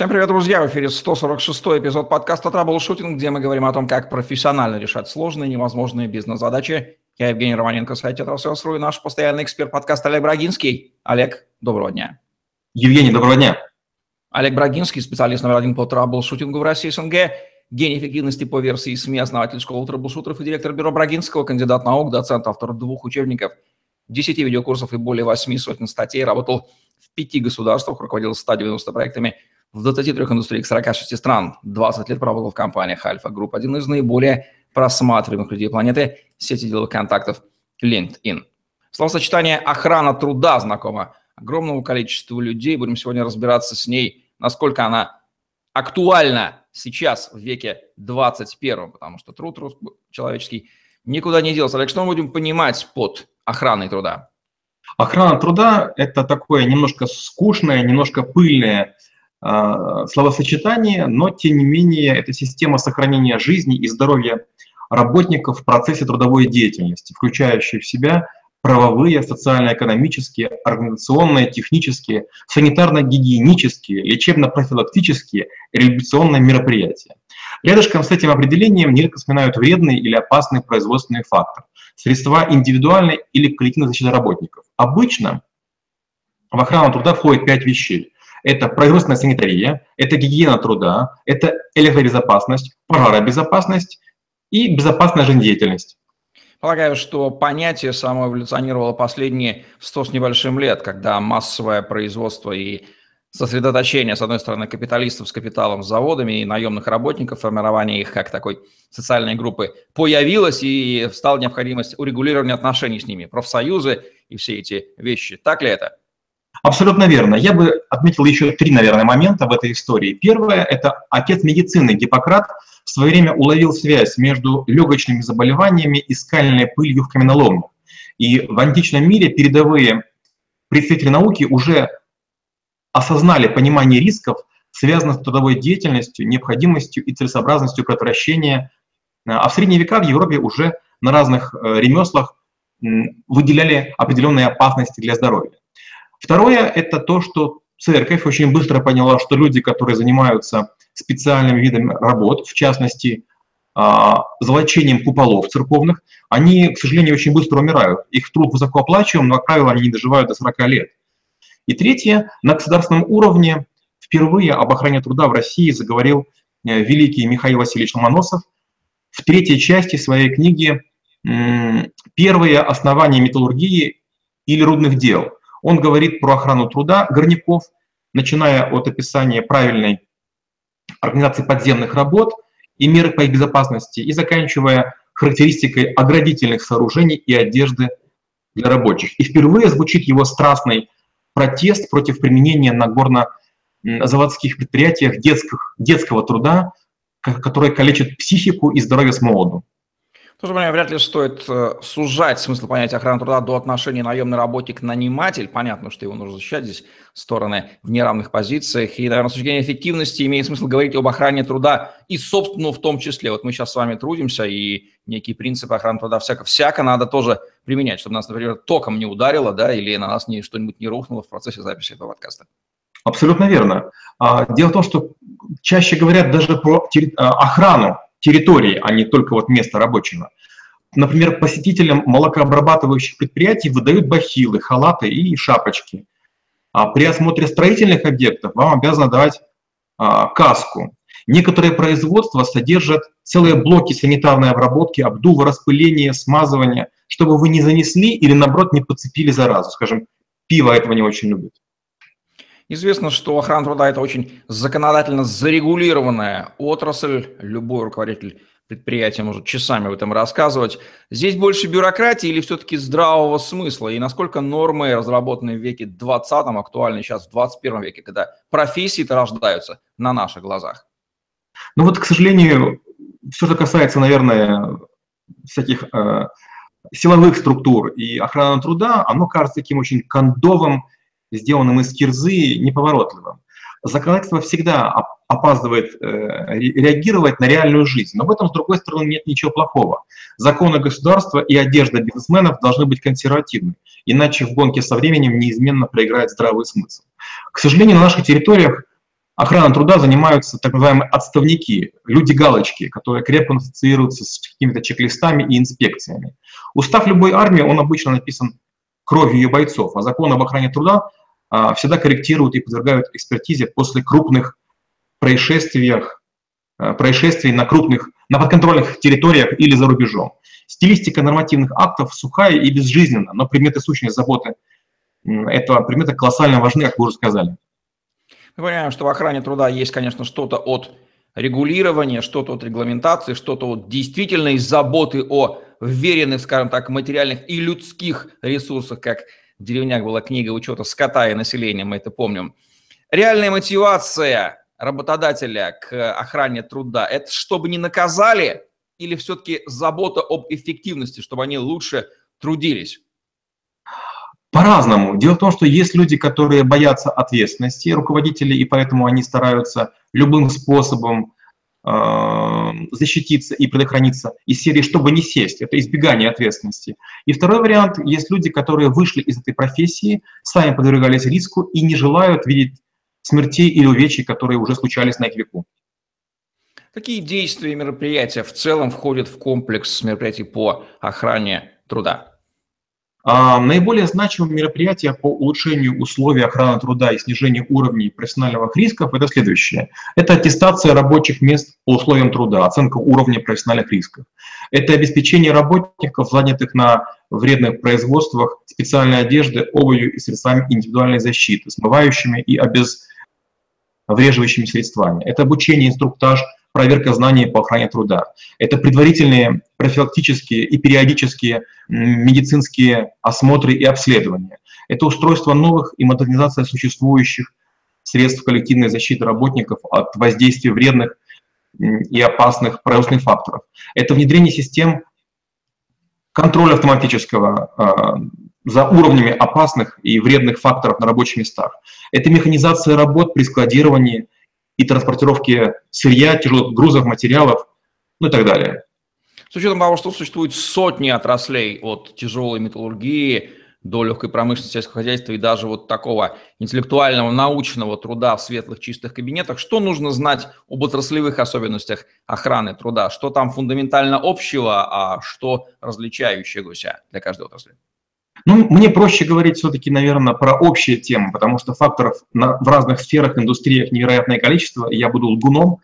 Всем привет, друзья! В эфире 146 эпизод подкаста «Траблшутинг», где мы говорим о том, как профессионально решать сложные, невозможные бизнес-задачи. Я Евгений Романенко, сайт «tetrasales.ru» и наш постоянный эксперт подкаста Олег Брагинский. Олег, доброго дня. Евгений, доброго дня. Олег Брагинский, специалист номер один по траблшутингу в России СНГ, гений эффективности по версии СМИ, основатель школы траблшутеров и директор бюро Брагинского, кандидат наук, доцент, автор двух учебников, 10 видеокурсов и более 8 сотен статей, работал в пяти государствах, руководил 190 проектами – в 23 индустриях 46 стран, 20 лет проработал в компаниях Альфа Групп, один из наиболее просматриваемых людей планеты, сети деловых контактов LinkedIn. Словосочетание «охрана труда» знакомо огромному количеству людей. Будем сегодня разбираться с ней, насколько она актуальна сейчас в веке 21, потому что труд, труд человеческий никуда не делся. Олег, что мы будем понимать под охраной труда? Охрана труда – это такое немножко скучное, немножко пыльное словосочетание, но тем не менее это система сохранения жизни и здоровья работников в процессе трудовой деятельности, включающая в себя правовые, социально-экономические, организационные, технические, санитарно-гигиенические, лечебно-профилактические, реабилитационные мероприятия. Рядышком с этим определением нередко вспоминают вредный или опасный производственный фактор, средства индивидуальной или коллективной защиты работников. Обычно в охрану труда входит пять вещей. Это производственная санитария, это гигиена труда, это электробезопасность, пожаробезопасность и безопасная жизнедеятельность. Полагаю, что понятие само эволюционировало последние сто с небольшим лет, когда массовое производство и сосредоточение, с одной стороны, капиталистов с капиталом, с заводами и наемных работников, формирование их как такой социальной группы появилось и стала необходимость урегулирования отношений с ними, профсоюзы и все эти вещи. Так ли это? Абсолютно верно. Я бы отметил еще три, наверное, момента в этой истории. Первое – это отец медицины Гиппократ в свое время уловил связь между легочными заболеваниями и скальной пылью в каменоломнях. И в античном мире передовые представители науки уже осознали понимание рисков, связанных с трудовой деятельностью, необходимостью и целесообразностью предотвращения. А в средние века в Европе уже на разных э, ремеслах выделяли определенные опасности для здоровья. Второе – это то, что церковь очень быстро поняла, что люди, которые занимаются специальными видами работ, в частности, а, золочением куполов церковных, они, к сожалению, очень быстро умирают. Их труд высокооплачиваем, но, как правило, они не доживают до 40 лет. И третье, на государственном уровне впервые об охране труда в России заговорил э, великий Михаил Васильевич Ломоносов в третьей части своей книги «Первые основания металлургии или рудных дел», он говорит про охрану труда горняков, начиная от описания правильной организации подземных работ и меры по их безопасности, и заканчивая характеристикой оградительных сооружений и одежды для рабочих. И впервые звучит его страстный протест против применения на горно-заводских предприятиях детских, детского труда, который калечит психику и здоровье с молоду. В то же время вряд ли стоит э, сужать смысл понятия охраны труда до отношений наемный работник-наниматель. Понятно, что его нужно защищать здесь стороны в неравных позициях. И, наверное, с точки зрения эффективности имеет смысл говорить об охране труда и собственно в том числе. Вот мы сейчас с вами трудимся, и некие принципы охраны труда всяко-всяко надо тоже применять, чтобы нас, например, током не ударило, да, или на нас не, что-нибудь не рухнуло в процессе записи этого подкаста. Абсолютно верно. А, дело в том, что чаще говорят даже про а, охрану территории, а не только вот места рабочего. Например, посетителям молокообрабатывающих предприятий выдают бахилы, халаты и шапочки. А при осмотре строительных объектов вам обязаны давать а, каску. Некоторые производства содержат целые блоки санитарной обработки, обдува, распыления, смазывания, чтобы вы не занесли или, наоборот, не подцепили заразу. Скажем, пиво этого не очень любит. Известно, что охрана труда – это очень законодательно зарегулированная отрасль. Любой руководитель предприятия может часами об этом рассказывать. Здесь больше бюрократии или все-таки здравого смысла? И насколько нормы, разработанные в веке 20 актуальны сейчас в 21 веке, когда профессии-то рождаются на наших глазах? Ну вот, к сожалению, все, что касается, наверное, всяких э, силовых структур и охраны труда, оно кажется таким очень кондовым, сделанным из кирзы, неповоротливым. Законодательство всегда опаздывает э, реагировать на реальную жизнь, но в этом, с другой стороны, нет ничего плохого. Законы государства и одежда бизнесменов должны быть консервативны, иначе в гонке со временем неизменно проиграет здравый смысл. К сожалению, на наших территориях охраной труда занимаются так называемые отставники, люди-галочки, которые крепко ассоциируются с какими-то чек-листами и инспекциями. Устав любой армии, он обычно написан кровью ее бойцов, а закон об охране труда всегда корректируют и подвергают экспертизе после крупных происшествиях, а, происшествий на крупных, на подконтрольных территориях или за рубежом. Стилистика нормативных актов сухая и безжизненна, но предметы сущности заботы этого предмета колоссально важны, как вы уже сказали. Мы понимаем, что в охране труда есть, конечно, что-то от регулирования, что-то от регламентации, что-то от действительной заботы о вверенных, скажем так, материальных и людских ресурсах, как в деревнях была книга учета скота и населения, мы это помним. Реальная мотивация работодателя к охране труда – это чтобы не наказали или все-таки забота об эффективности, чтобы они лучше трудились? По-разному. Дело в том, что есть люди, которые боятся ответственности руководителей, и поэтому они стараются любым способом защититься и предохраниться из серии, чтобы не сесть. Это избегание ответственности. И второй вариант, есть люди, которые вышли из этой профессии, сами подвергались риску и не желают видеть смертей или увечий, которые уже случались на их веку. Какие действия и мероприятия в целом входят в комплекс мероприятий по охране труда? А, наиболее значимые мероприятия по улучшению условий охраны труда и снижению уровней профессиональных рисков – это следующее. Это аттестация рабочих мест по условиям труда, оценка уровня профессиональных рисков. Это обеспечение работников, занятых на вредных производствах, специальной одежды, обувью и средствами индивидуальной защиты, смывающими и обезвреживающими средствами. Это обучение, инструктаж – проверка знаний по охране труда. Это предварительные профилактические и периодические медицинские осмотры и обследования. Это устройство новых и модернизация существующих средств коллективной защиты работников от воздействия вредных и опасных производственных факторов. Это внедрение систем контроля автоматического а, за уровнями опасных и вредных факторов на рабочих местах. Это механизация работ при складировании и транспортировки сырья, тяжелых грузов, материалов, ну и так далее. С учетом того, что существует сотни отраслей от тяжелой металлургии до легкой промышленности, сельского хозяйства и даже вот такого интеллектуального, научного труда в светлых чистых кабинетах, что нужно знать об отраслевых особенностях охраны труда? Что там фундаментально общего, а что различающегося для каждой отрасли? Ну, мне проще говорить все-таки, наверное, про общие темы, потому что факторов на, в разных сферах, индустриях невероятное количество. Я буду лгуном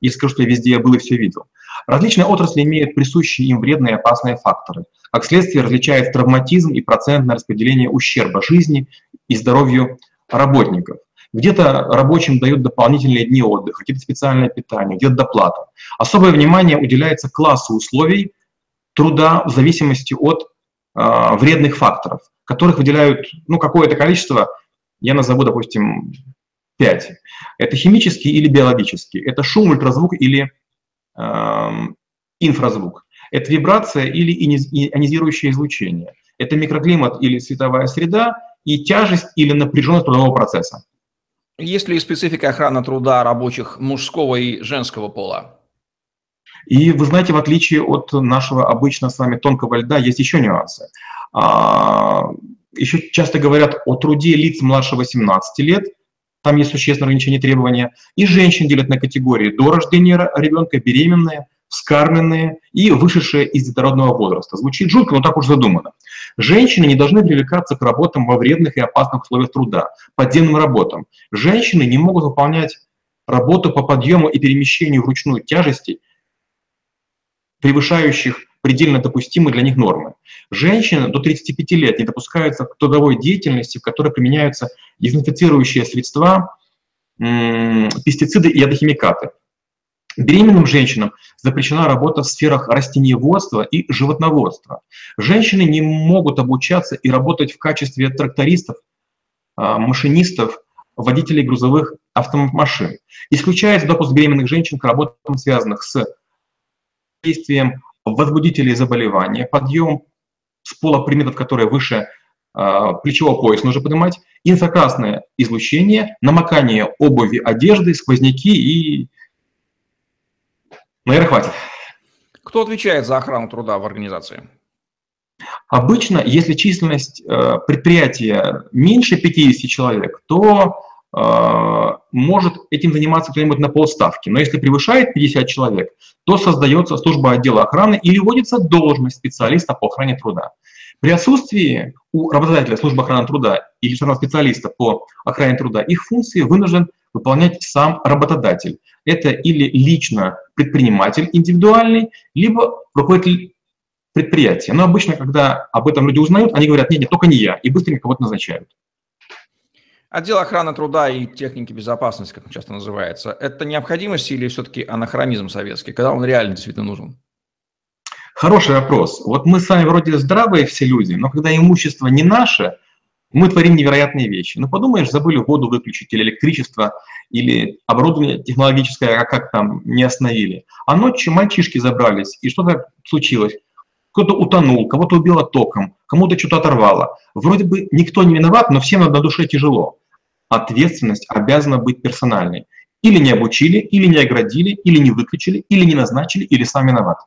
и скажу, что я везде был и все видел. Различные отрасли имеют присущие им вредные и опасные факторы. Как следствие, различает травматизм и процентное распределение ущерба жизни и здоровью работников. Где-то рабочим дают дополнительные дни отдыха, где-то специальное питание, где-то доплата. Особое внимание уделяется классу условий труда в зависимости от э, вредных факторов, которых выделяют ну, какое-то количество, я назову, допустим, 5. Это химические или биологические, это шум, ультразвук или э, инфразвук, это вибрация или ионизирующее излучение, это микроклимат или световая среда и тяжесть или напряженность трудового процесса. Есть ли специфика охраны труда рабочих мужского и женского пола? И вы знаете, в отличие от нашего обычно с вами тонкого льда, есть еще нюансы. А, еще часто говорят о труде лиц младше 18 лет, там есть существенное ограничение требования, и женщин делят на категории до рождения ребенка, беременные, вскармленные и вышедшие из детородного возраста. Звучит жутко, но так уж задумано. Женщины не должны привлекаться к работам во вредных и опасных условиях труда, подземным работам. Женщины не могут выполнять работу по подъему и перемещению вручную тяжестей превышающих предельно допустимые для них нормы. Женщины до 35 лет не допускаются к трудовой деятельности, в которой применяются дезинфицирующие средства, пестициды и ядохимикаты. Беременным женщинам запрещена работа в сферах растениеводства и животноводства. Женщины не могут обучаться и работать в качестве трактористов, а, машинистов, водителей грузовых автомашин. Исключается допуск беременных женщин к работам, связанных с действием возбудителей заболевания, подъем с пола предметов, которые выше э, плечевого пояса нужно поднимать, инфракрасное излучение, намокание обуви, одежды, сквозняки и... Наверное, хватит. Кто отвечает за охрану труда в организации? Обычно, если численность э, предприятия меньше 50 человек, то э, может этим заниматься кто-нибудь на полставки. Но если превышает 50 человек, то создается служба отдела охраны или вводится должность специалиста по охране труда. При отсутствии у работодателя службы охраны труда или специалиста по охране труда их функции вынужден выполнять сам работодатель. Это или лично предприниматель индивидуальный, либо руководитель предприятия. Но обычно, когда об этом люди узнают, они говорят, нет, нет, только не я, и быстренько кого-то назначают. Отдел охраны труда и техники безопасности, как он часто называется, это необходимость или все-таки анахронизм советский, когда он реально действительно нужен? Хороший вопрос. Вот мы сами вроде здравые все люди, но когда имущество не наше, мы творим невероятные вещи. Ну, подумаешь, забыли воду выключить или электричество, или оборудование технологическое, а как там, не остановили. А ночью мальчишки забрались, и что-то случилось. Кто-то утонул, кого-то убило током, кому-то что-то оторвало. Вроде бы никто не виноват, но всем на душе тяжело ответственность обязана быть персональной. Или не обучили, или не оградили, или не выключили, или не назначили, или сам виноват.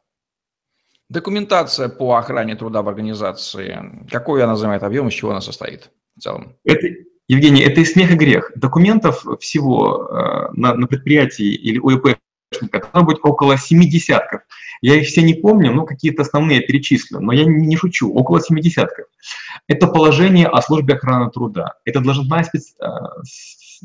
Документация по охране труда в организации, какой она занимает объем, из чего она состоит в целом? Это, Евгений, это и смех, и грех. Документов всего э, на, на предприятии или ОЭП должно быть около семи десятков. Я их все не помню, но какие-то основные перечислю, но я не, не шучу, около семи десятков. Это положение о службе охраны труда. Это должностная специ э,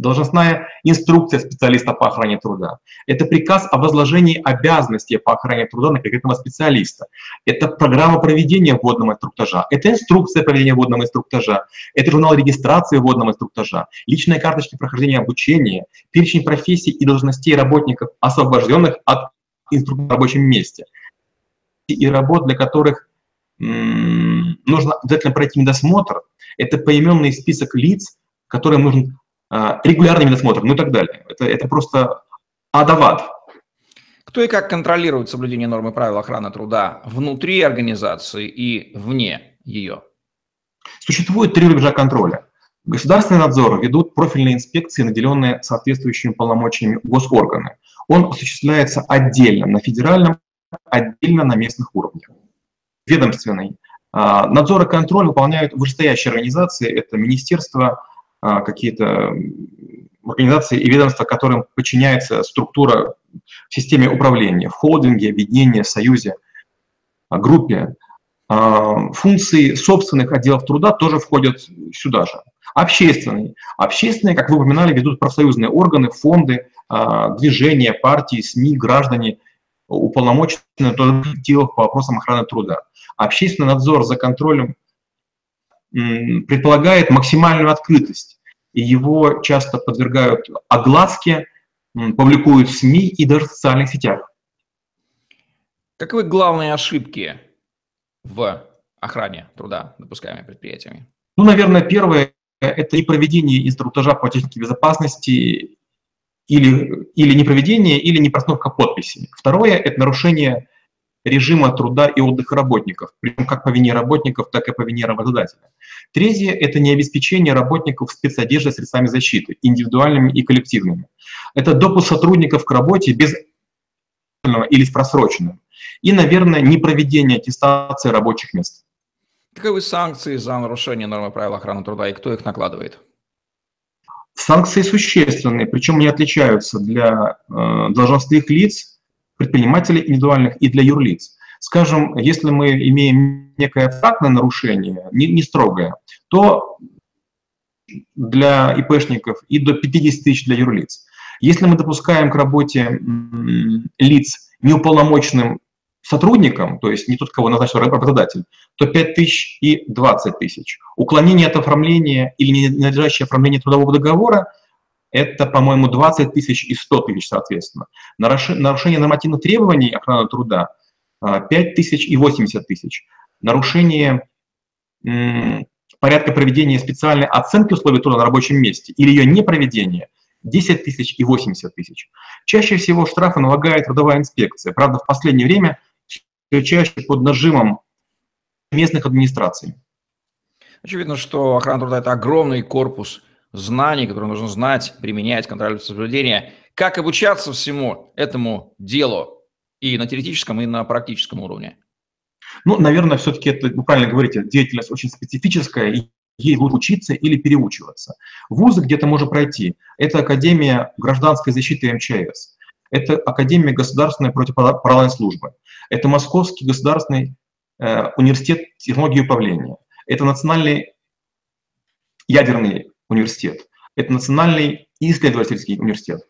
должностная инструкция специалиста по охране труда. Это приказ о возложении обязанностей по охране труда на конкретного специалиста. Это программа проведения водного инструктажа. Это инструкция проведения водного инструктажа. Это журнал регистрации водного инструктажа. Личные карточки прохождения обучения. Перечень профессий и должностей работников, освобожденных от инструктора в рабочем месте. И работ, для которых нужно обязательно пройти медосмотр. Это поименный список лиц, которым нужен регулярный медосмотр, ну и так далее. Это, это просто адоват. Кто и как контролирует соблюдение норм и правил охраны труда внутри организации и вне ее? Существует три рубежа контроля. Государственный надзор ведут профильные инспекции, наделенные соответствующими полномочиями госорганы. Он осуществляется отдельно на федеральном, отдельно на местных уровнях. Ведомственный. А, надзор и контроль выполняют вышестоящие организации, это министерство, а, какие-то организации и ведомства, которым подчиняется структура в системе управления, в холдинге, объединении, союзе, а, группе. А, функции собственных отделов труда тоже входят сюда же. Общественные. Общественные, как вы упоминали, ведут профсоюзные органы, фонды, движения, партии, СМИ, граждане, уполномоченные тоже по вопросам охраны труда. Общественный надзор за контролем предполагает максимальную открытость, и его часто подвергают огласке, публикуют в СМИ и даже в социальных сетях. Каковы главные ошибки в охране труда, допускаемые предприятиями? Ну, наверное, первое – это и проведение инструктажа по технике безопасности или, или не проведение, или не простановка подписи. Второе – это нарушение режима труда и отдыха работников, причем как по вине работников, так и по вине работодателя. Третье – это не обеспечение работников спецодеждой средствами защиты, индивидуальными и коллективными. Это допуск сотрудников к работе без или с просроченным. И, наверное, не проведение аттестации рабочих мест. Каковы санкции за нарушение нормы правил охраны труда и кто их накладывает? Санкции существенные, причем они отличаются для э, должностных лиц предпринимателей индивидуальных и для юрлиц. Скажем, если мы имеем некое абстрактное нарушение, не, не строгое, то для ИПшников и до 50 тысяч для юрлиц. Если мы допускаем к работе лиц неуполномоченным сотрудникам, то есть не тот, кого назначил работодатель, то 5 тысяч и 20 тысяч. Уклонение от оформления или ненадлежащее оформление трудового договора это, по-моему, 20 тысяч и 100 тысяч, соответственно. Нарушение нормативных требований охраны труда 5 а, тысяч и 80 тысяч. Нарушение порядка проведения специальной оценки условий труда на рабочем месте или ее непроведение 10 тысяч и 80 тысяч. Чаще всего штрафы налагает трудовая инспекция. Правда, в последнее время все чаще под нажимом местных администраций. Очевидно, что охрана труда – это огромный корпус знаний, которые нужно знать, применять, контролировать соблюдение. Как обучаться всему этому делу и на теоретическом, и на практическом уровне? Ну, наверное, все-таки это, вы правильно говорите, деятельность очень специфическая, и ей лучше учиться или переучиваться. Вузы где-то можно пройти. Это Академия гражданской защиты МЧС. Это Академия государственной противоправной службы. Это Московский государственный э, университет технологии управления. Это Национальный ядерный университет. Это Национальный исследовательский университет.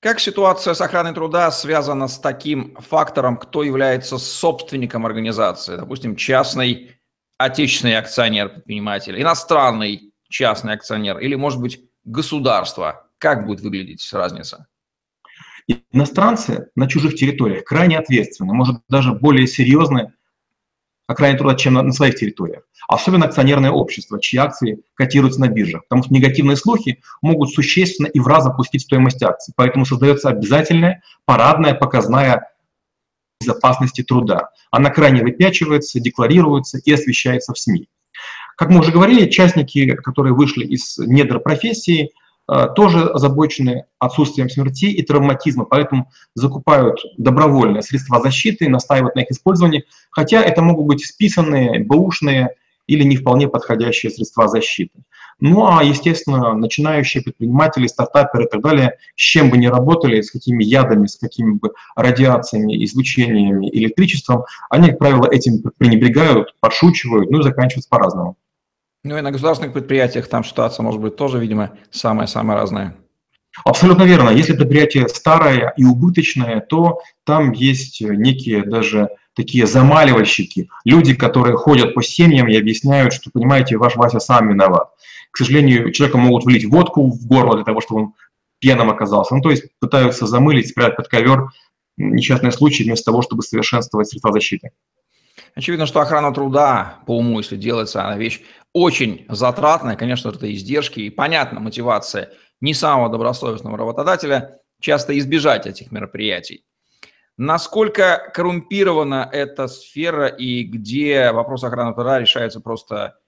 Как ситуация с охраной труда связана с таким фактором, кто является собственником организации? Допустим, частный отечественный акционер-предприниматель, иностранный частный акционер или, может быть, государство. Как будет выглядеть разница? Иностранцы на чужих территориях крайне ответственны, может даже более серьезны охране труда, чем на, на своих территориях. Особенно акционерное общество, чьи акции котируются на биржах. Потому что негативные слухи могут существенно и в раз опустить стоимость акций. Поэтому создается обязательная парадная показная безопасности труда. Она крайне выпячивается, декларируется и освещается в СМИ. Как мы уже говорили, частники, которые вышли из недр профессии, тоже озабочены отсутствием смертей и травматизма, поэтому закупают добровольные средства защиты, настаивают на их использовании, хотя это могут быть списанные, бэушные или не вполне подходящие средства защиты. Ну а, естественно, начинающие предприниматели, стартаперы и так далее, с чем бы ни работали, с какими ядами, с какими бы радиациями, излучениями, электричеством, они, как правило, этим пренебрегают, подшучивают, ну и заканчиваются по-разному. Ну и на государственных предприятиях там ситуация может быть тоже, видимо, самая-самая разная. Абсолютно верно. Если предприятие старое и убыточное, то там есть некие даже такие замаливальщики, люди, которые ходят по семьям и объясняют, что, понимаете, ваш Вася сам виноват. К сожалению, человека могут влить водку в горло для того, чтобы он пьяным оказался. Ну, то есть пытаются замылить, спрятать под ковер несчастные случаи вместо того, чтобы совершенствовать средства защиты. Очевидно, что охрана труда, по уму, если делается, она вещь очень затратная, конечно, это издержки, и понятна мотивация не самого добросовестного работодателя часто избежать этих мероприятий. Насколько коррумпирована эта сфера и где вопрос охраны труда решается просто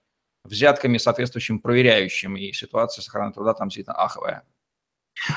взятками соответствующим проверяющим, и ситуация с охраной труда там действительно аховая?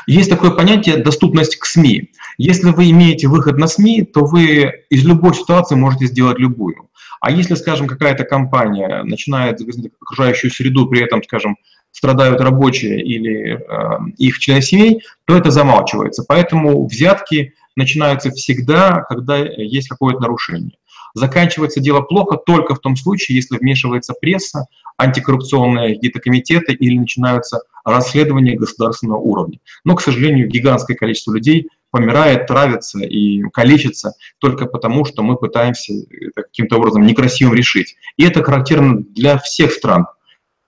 Есть такое понятие «доступность к СМИ». Если вы имеете выход на СМИ, то вы из любой ситуации можете сделать любую. А если, скажем, какая-то компания начинает окружающую среду, при этом, скажем, страдают рабочие или э, их члены семей, то это замалчивается. Поэтому взятки начинаются всегда, когда есть какое-то нарушение. Заканчивается дело плохо только в том случае, если вмешивается пресса, антикоррупционные какие-то комитеты или начинаются расследования государственного уровня. Но, к сожалению, гигантское количество людей помирает, травится и калечится только потому, что мы пытаемся это каким-то образом некрасивым решить. И это характерно для всех стран,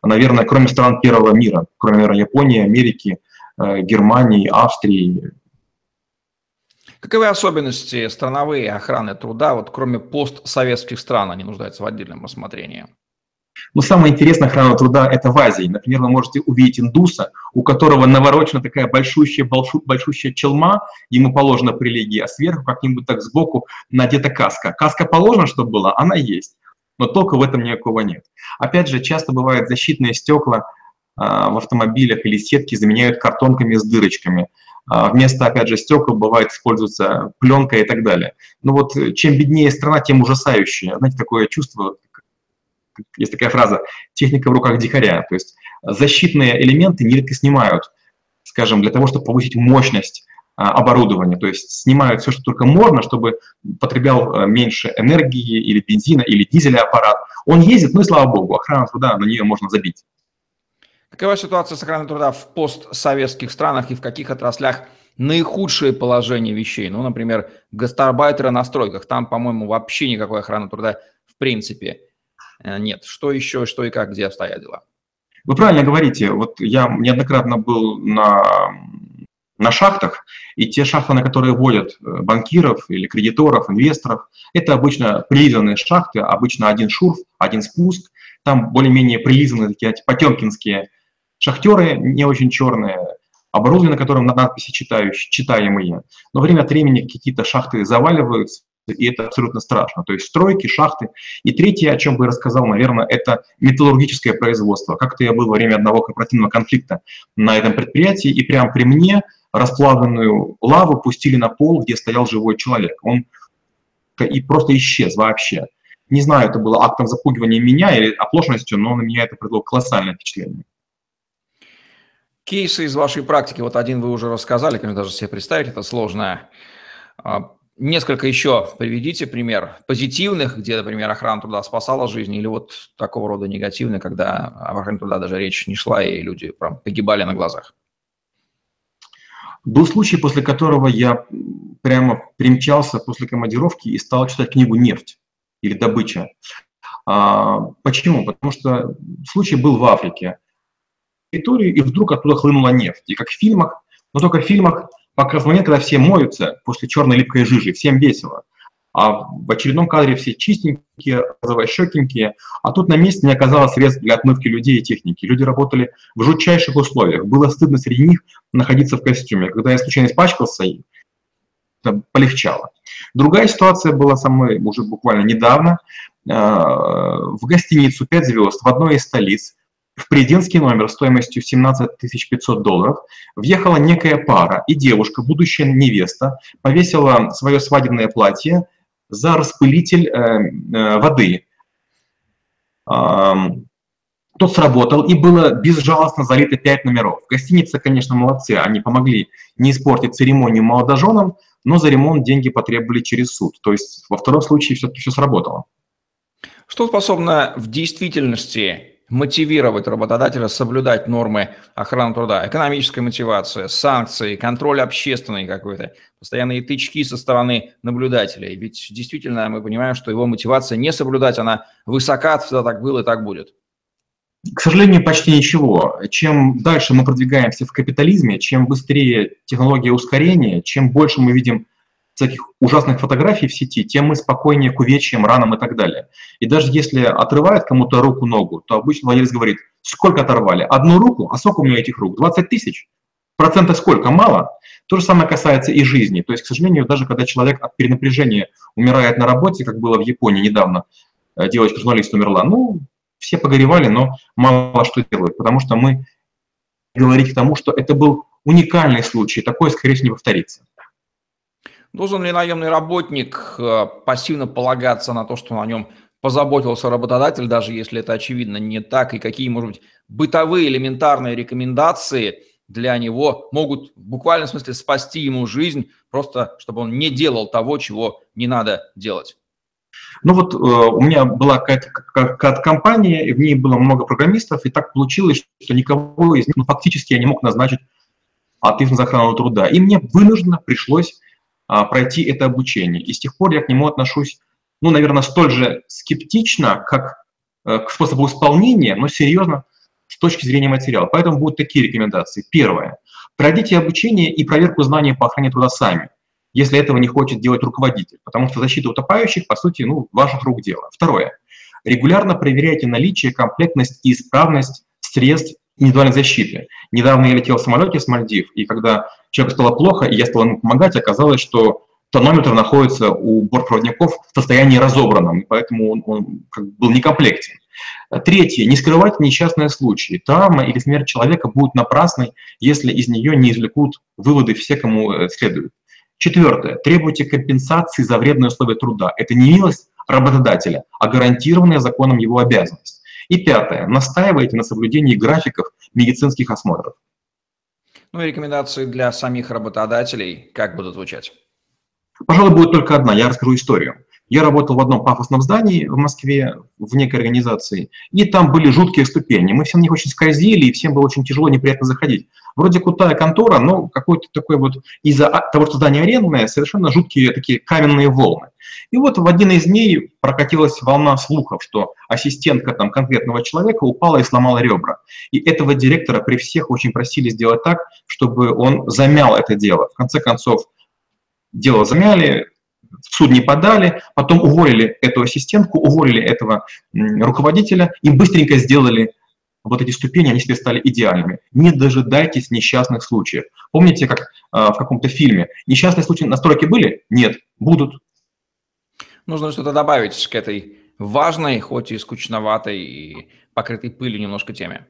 наверное, кроме стран первого мира, кроме, наверное, Японии, Америки, э, Германии, Австрии, Каковы особенности страновые охраны труда, вот кроме постсоветских стран, они нуждаются в отдельном рассмотрении? Но самое интересное охрана труда – это в Азии. Например, вы можете увидеть индуса, у которого наворочена такая большущая, большущая челма, ему положена по религии, а сверху как-нибудь так сбоку надета каска. Каска положена, чтобы была, она есть, но только в этом никакого нет. Опять же, часто бывают защитные стекла а, в автомобилях или сетки заменяют картонками с дырочками. А вместо, опять же, стекол бывает используется пленка и так далее. Но вот чем беднее страна, тем ужасающее. Знаете, такое чувство, есть такая фраза «техника в руках дикаря». То есть защитные элементы нередко снимают, скажем, для того, чтобы повысить мощность а, оборудования. То есть снимают все, что только можно, чтобы потреблял а, меньше энергии или бензина, или дизеля аппарат. Он ездит, ну и слава богу, охрана труда, на нее можно забить. Какова ситуация с охраной труда в постсоветских странах и в каких отраслях наихудшее положение вещей? Ну, например, гастарбайтеры на стройках. Там, по-моему, вообще никакой охраны труда в принципе нет. Что еще, что и как, где обстоят дела? Вы правильно говорите. Вот я неоднократно был на, на шахтах, и те шахты, на которые вводят э, банкиров или кредиторов, инвесторов, это обычно прилизанные шахты, обычно один шурф, один спуск. Там более-менее прилизанные такие потемкинские шахтеры, не очень черные, оборудование, на котором надписи читающие, читаемые. Но время от времени какие-то шахты заваливаются, и это абсолютно страшно. То есть стройки, шахты. И третье, о чем бы я рассказал, наверное, это металлургическое производство. Как-то я был во время одного корпоративного конфликта на этом предприятии, и прямо при мне расплавленную лаву пустили на пол, где стоял живой человек. Он и просто исчез вообще. Не знаю, это было актом запугивания меня или оплошностью, но на меня это произвело колоссальное впечатление. Кейсы из вашей практики, вот один вы уже рассказали, конечно, даже себе представить это сложно. Несколько еще приведите пример позитивных, где, например, охрана труда спасала жизнь, или вот такого рода негативных, когда об охране труда даже речь не шла, и люди прям погибали на глазах. Был случай, после которого я прямо примчался после командировки и стал читать книгу «Нефть» или «Добыча». А, почему? Потому что случай был в Африке. Территорию, и вдруг оттуда хлынула нефть. И как в фильмах, но только в фильмах показывают момент, когда все моются после черной липкой жижи, всем весело а в очередном кадре все чистенькие, розовощекенькие, а тут на месте не оказалось средств для отмывки людей и техники. Люди работали в жутчайших условиях. Было стыдно среди них находиться в костюме. Когда я случайно испачкался, полегчало. Другая ситуация была со мной уже буквально недавно. А, в гостиницу 5 звезд в одной из столиц в президентский номер стоимостью 17 500 долларов въехала некая пара, и девушка, будущая невеста, повесила свое свадебное платье за распылитель э, э, воды. Тот сработал, и было безжалостно залито 5 номеров. Гостиница, конечно, молодцы, они помогли не испортить церемонию молодоженам, но за ремонт деньги потребовали через суд. То есть во втором случае все-таки все сработало. Что способно в действительности мотивировать работодателя соблюдать нормы охраны труда, экономическая мотивация, санкции, контроль общественный какой-то, постоянные тычки со стороны наблюдателей. Ведь действительно мы понимаем, что его мотивация не соблюдать, она высока, всегда так было и так будет. К сожалению, почти ничего. Чем дальше мы продвигаемся в капитализме, чем быстрее технология ускорения, чем больше мы видим всяких ужасных фотографий в сети, тем мы спокойнее к увечьям, ранам и так далее. И даже если отрывают кому-то руку-ногу, то обычно владелец говорит, сколько оторвали? Одну руку? А сколько у меня этих рук? 20 тысяч? Процента сколько? Мало? То же самое касается и жизни. То есть, к сожалению, даже когда человек от перенапряжения умирает на работе, как было в Японии недавно, э, девочка-журналист умерла, ну, все погоревали, но мало что делают, потому что мы говорить к тому, что это был уникальный случай, такое, скорее всего, не повторится. Должен ли наемный работник э, пассивно полагаться на то, что на нем позаботился работодатель, даже если это очевидно не так, и какие, может быть, бытовые элементарные рекомендации для него могут в буквальном смысле спасти ему жизнь, просто чтобы он не делал того, чего не надо делать? Ну вот э, у меня была какая-то компания, и в ней было много программистов, и так получилось, что никого из них ну, фактически я не мог назначить ответственность за охрану труда. И мне вынужденно пришлось пройти это обучение. И с тех пор я к нему отношусь, ну, наверное, столь же скептично, как э, к способу исполнения, но серьезно с точки зрения материала. Поэтому будут такие рекомендации. Первое. Пройдите обучение и проверку знаний по охране труда сами, если этого не хочет делать руководитель, потому что защита утопающих, по сути, ну, ваших рук дело. Второе. Регулярно проверяйте наличие, комплектность и исправность средств индивидуальной защиты. Недавно я летел в самолете с Мальдив, и когда человеку стало плохо, и я стал ему помогать, оказалось, что тонометр находится у бортпроводников в состоянии разобранном, поэтому он, он как бы был некомплектен. Третье. Не скрывайте несчастные случаи. Травма или смерть человека будет напрасной, если из нее не извлекут выводы все, кому э, следует. Четвертое. Требуйте компенсации за вредные условия труда. Это не милость работодателя, а гарантированная законом его обязанность. И пятое. Настаивайте на соблюдении графиков медицинских осмотров. Ну и рекомендации для самих работодателей как будут звучать? Пожалуй, будет только одна. Я расскажу историю. Я работал в одном пафосном здании в Москве, в некой организации, и там были жуткие ступени. Мы все на них очень скользили, и всем было очень тяжело, неприятно заходить. Вроде крутая контора, но какой-то такой вот из-за того, что здание арендное, совершенно жуткие такие каменные волны. И вот в один из дней прокатилась волна слухов, что ассистентка там конкретного человека упала и сломала ребра. И этого директора при всех очень просили сделать так, чтобы он замял это дело. В конце концов, дело замяли, в суд не подали, потом уволили эту ассистентку, уволили этого руководителя и быстренько сделали вот эти ступени, они себе стали идеальными. Не дожидайтесь несчастных случаев. Помните, как э, в каком-то фильме, несчастные случаи на стройке были? Нет, будут. Нужно что-то добавить к этой важной, хоть и скучноватой, и покрытой пылью немножко теме.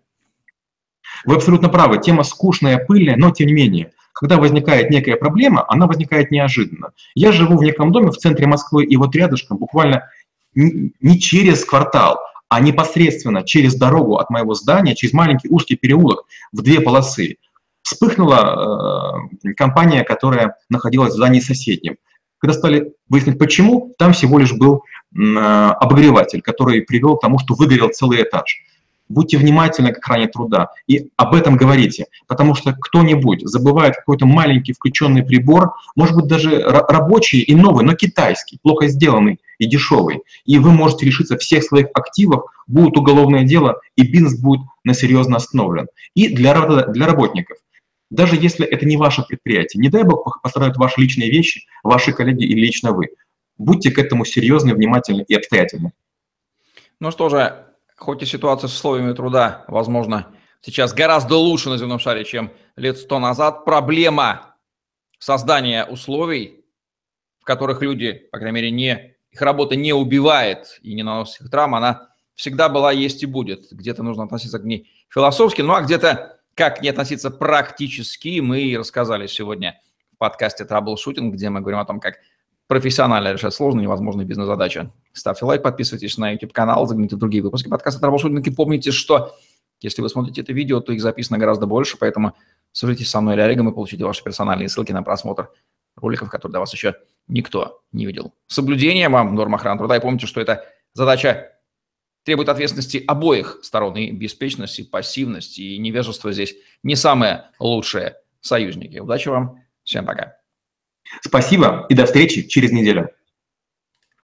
Вы абсолютно правы. Тема скучная, пыльная, но тем не менее когда возникает некая проблема, она возникает неожиданно. Я живу в неком доме в центре Москвы, и вот рядышком, буквально не через квартал, а непосредственно через дорогу от моего здания, через маленький узкий переулок в две полосы, вспыхнула э, компания, которая находилась в здании соседнем. Когда стали выяснять почему, там всего лишь был э, обогреватель, который привел к тому, что выгорел целый этаж. Будьте внимательны к охране труда и об этом говорите, потому что кто-нибудь забывает какой-то маленький включенный прибор, может быть даже рабочий и новый, но китайский, плохо сделанный и дешевый, и вы можете лишиться всех своих активов, будет уголовное дело, и бизнес будет на серьезно остановлен. И для, для работников. Даже если это не ваше предприятие, не дай бог пострадают ваши личные вещи, ваши коллеги или лично вы. Будьте к этому серьезны, внимательны и обстоятельны. Ну что же, хоть и ситуация с условиями труда, возможно, сейчас гораздо лучше на земном шаре, чем лет сто назад, проблема создания условий, в которых люди, по крайней мере, не, их работа не убивает и не наносит их травм, она всегда была, есть и будет. Где-то нужно относиться к ней философски, ну а где-то как не относиться практически, мы рассказали сегодня в подкасте «Траблшутинг», где мы говорим о том, как профессионально решать сложные невозможные бизнес-задачи. Ставьте лайк, подписывайтесь на YouTube-канал, загляните в другие выпуски подкаста и помните, что если вы смотрите это видео, то их записано гораздо больше, поэтому свяжитесь со мной или Олегом и получите ваши персональные ссылки на просмотр роликов, которые до вас еще никто не видел. Соблюдение вам норм охраны труда. И помните, что эта задача требует ответственности обоих сторон. И беспечность, и пассивность, и невежество здесь не самые лучшие союзники. Удачи вам. Всем пока. Спасибо и до встречи через неделю.